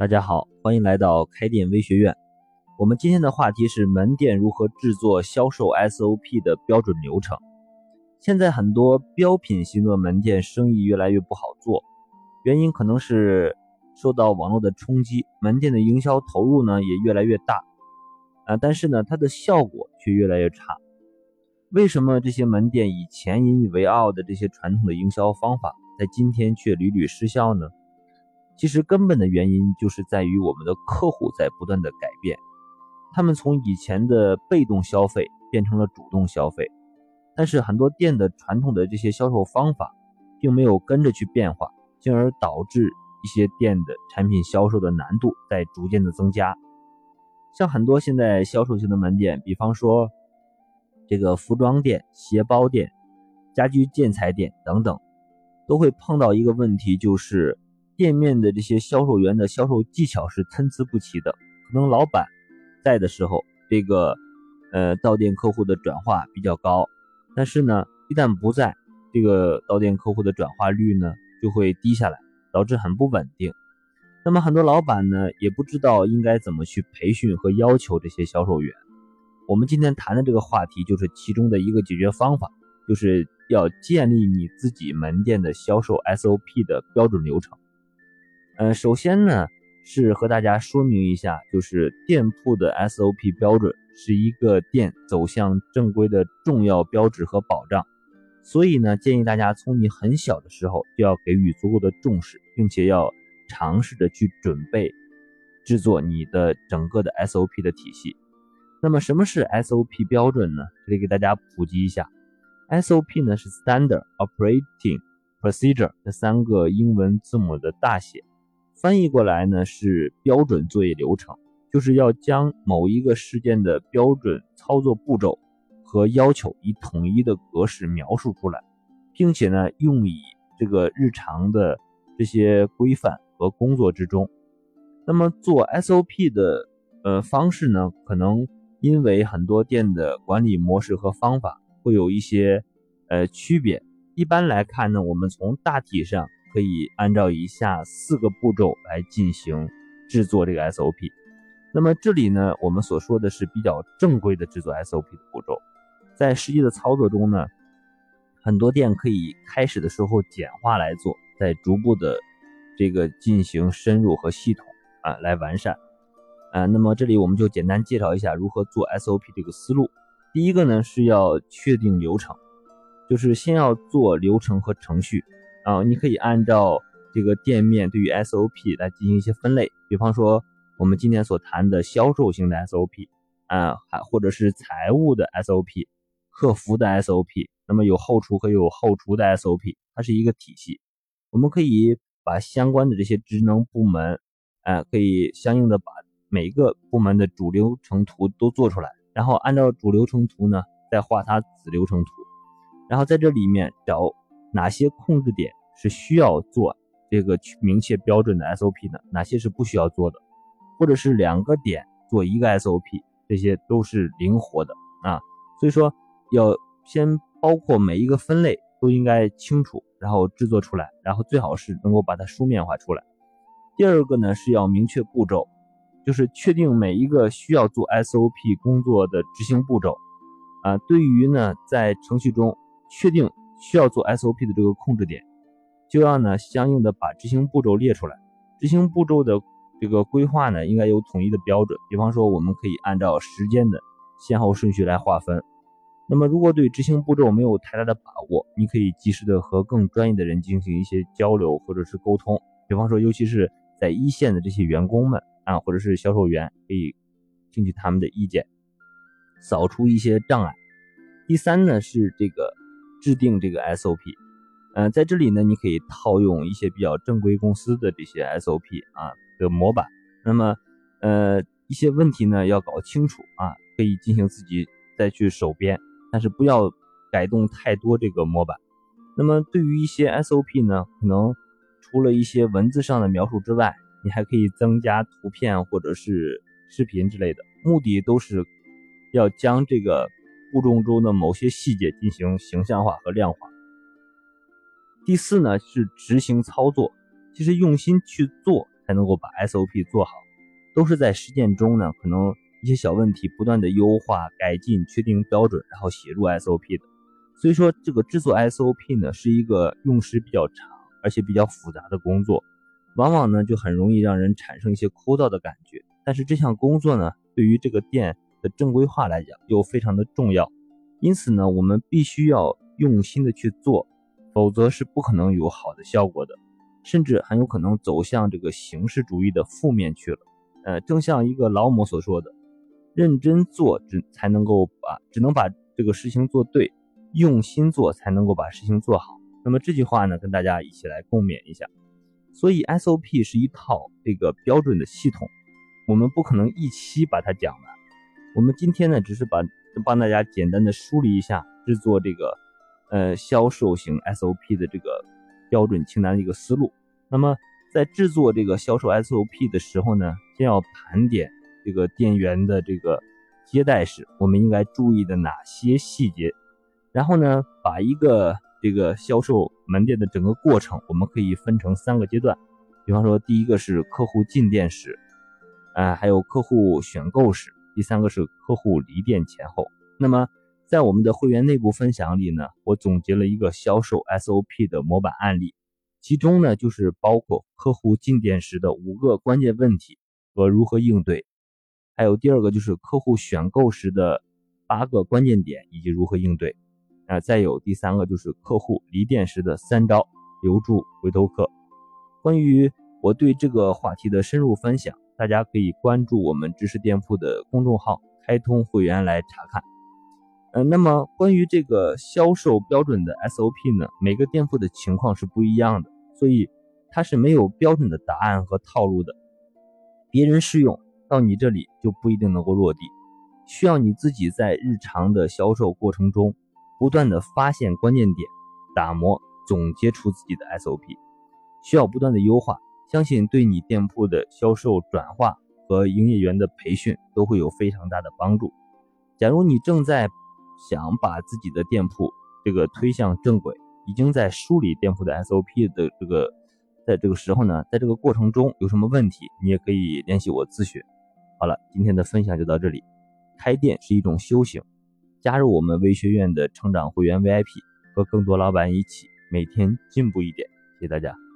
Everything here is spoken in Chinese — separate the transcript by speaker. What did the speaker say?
Speaker 1: 大家好，欢迎来到开店微学院。我们今天的话题是门店如何制作销售 SOP 的标准流程。现在很多标品型的门店生意越来越不好做，原因可能是受到网络的冲击，门店的营销投入呢也越来越大，啊，但是呢它的效果却越来越差。为什么这些门店以前引以为傲的这些传统的营销方法，在今天却屡屡失效呢？其实根本的原因就是在于我们的客户在不断的改变，他们从以前的被动消费变成了主动消费，但是很多店的传统的这些销售方法并没有跟着去变化，进而导致一些店的产品销售的难度在逐渐的增加。像很多现在销售型的门店，比方说这个服装店、鞋包店、家居建材店等等，都会碰到一个问题，就是。店面的这些销售员的销售技巧是参差不齐的，可能老板在的时候，这个呃到店客户的转化比较高，但是呢，一旦不在，这个到店客户的转化率呢就会低下来，导致很不稳定。那么很多老板呢也不知道应该怎么去培训和要求这些销售员。我们今天谈的这个话题就是其中的一个解决方法，就是要建立你自己门店的销售 SOP 的标准流程。呃，首先呢，是和大家说明一下，就是店铺的 SOP 标准是一个店走向正规的重要标志和保障，所以呢，建议大家从你很小的时候就要给予足够的重视，并且要尝试着去准备制作你的整个的 SOP 的体系。那么，什么是 SOP 标准呢？这里给大家普及一下，SOP 呢是 Standard Operating Procedure 这三个英文字母的大写。翻译过来呢是标准作业流程，就是要将某一个事件的标准操作步骤和要求以统一的格式描述出来，并且呢用以这个日常的这些规范和工作之中。那么做 SOP 的呃方式呢，可能因为很多店的管理模式和方法会有一些呃区别。一般来看呢，我们从大体上。可以按照以下四个步骤来进行制作这个 SOP。那么这里呢，我们所说的是比较正规的制作 SOP 的步骤。在实际的操作中呢，很多店可以开始的时候简化来做，再逐步的这个进行深入和系统啊来完善。啊，那么这里我们就简单介绍一下如何做 SOP 这个思路。第一个呢是要确定流程，就是先要做流程和程序。啊，你可以按照这个店面对于 SOP 来进行一些分类，比方说我们今天所谈的销售型的 SOP，啊，还或者是财务的 SOP，客服的 SOP，那么有后厨和有后厨的 SOP，它是一个体系。我们可以把相关的这些职能部门，啊，可以相应的把每个部门的主流程图都做出来，然后按照主流程图呢，再画它子流程图，然后在这里面找。哪些控制点是需要做这个明确标准的 SOP 呢？哪些是不需要做的？或者是两个点做一个 SOP，这些都是灵活的啊。所以说要先包括每一个分类都应该清楚，然后制作出来，然后最好是能够把它书面化出来。第二个呢是要明确步骤，就是确定每一个需要做 SOP 工作的执行步骤啊。对于呢在程序中确定。需要做 SOP 的这个控制点，就要呢相应的把执行步骤列出来。执行步骤的这个规划呢，应该有统一的标准。比方说，我们可以按照时间的先后顺序来划分。那么，如果对执行步骤没有太大的把握，你可以及时的和更专业的人进行一些交流或者是沟通。比方说，尤其是在一线的这些员工们啊，或者是销售员，可以听取他们的意见，扫除一些障碍。第三呢是这个。制定这个 SOP，嗯，在这里呢，你可以套用一些比较正规公司的这些 SOP 啊的模板。那么，呃，一些问题呢要搞清楚啊，可以进行自己再去手编，但是不要改动太多这个模板。那么，对于一些 SOP 呢，可能除了一些文字上的描述之外，你还可以增加图片或者是视频之类的，目的都是要将这个。步骤中的某些细节进行形象化和量化。第四呢是执行操作，其实用心去做才能够把 SOP 做好，都是在实践中呢，可能一些小问题不断的优化、改进、确定标准，然后写入 SOP 的。所以说，这个制作 SOP 呢，是一个用时比较长而且比较复杂的工作，往往呢就很容易让人产生一些枯燥的感觉。但是这项工作呢，对于这个店的正规化来讲又非常的重要，因此呢，我们必须要用心的去做，否则是不可能有好的效果的。甚至很有可能走向这个形式主义的负面去了。呃，正像一个劳模所说的：“认真做只才能够把只能把这个事情做对，用心做才能够把事情做好。”那么这句话呢，跟大家一起来共勉一下。所以 SOP 是一套这个标准的系统，我们不可能一期把它讲完。我们今天呢，只是把帮大家简单的梳理一下制作这个呃销售型 SOP 的这个。标准清单的一个思路。那么，在制作这个销售 SOP 的时候呢，先要盘点这个店员的这个接待时，我们应该注意的哪些细节。然后呢，把一个这个销售门店的整个过程，我们可以分成三个阶段。比方说，第一个是客户进店时，啊，还有客户选购时，第三个是客户离店前后。那么，在我们的会员内部分享里呢，我总结了一个销售 SOP 的模板案例，其中呢就是包括客户进店时的五个关键问题和如何应对，还有第二个就是客户选购时的八个关键点以及如何应对，啊，再有第三个就是客户离店时的三招留住回头客。关于我对这个话题的深入分享，大家可以关注我们知识店铺的公众号“开通会员”来查看。呃，那么关于这个销售标准的 SOP 呢，每个店铺的情况是不一样的，所以它是没有标准的答案和套路的。别人适用到你这里就不一定能够落地，需要你自己在日常的销售过程中不断的发现关键点，打磨总结出自己的 SOP，需要不断的优化。相信对你店铺的销售转化和营业员的培训都会有非常大的帮助。假如你正在想把自己的店铺这个推向正轨，已经在梳理店铺的 SOP 的这个，在这个时候呢，在这个过程中有什么问题，你也可以联系我咨询。好了，今天的分享就到这里。开店是一种修行，加入我们微学院的成长会员 VIP，和更多老板一起每天进步一点。谢谢大家。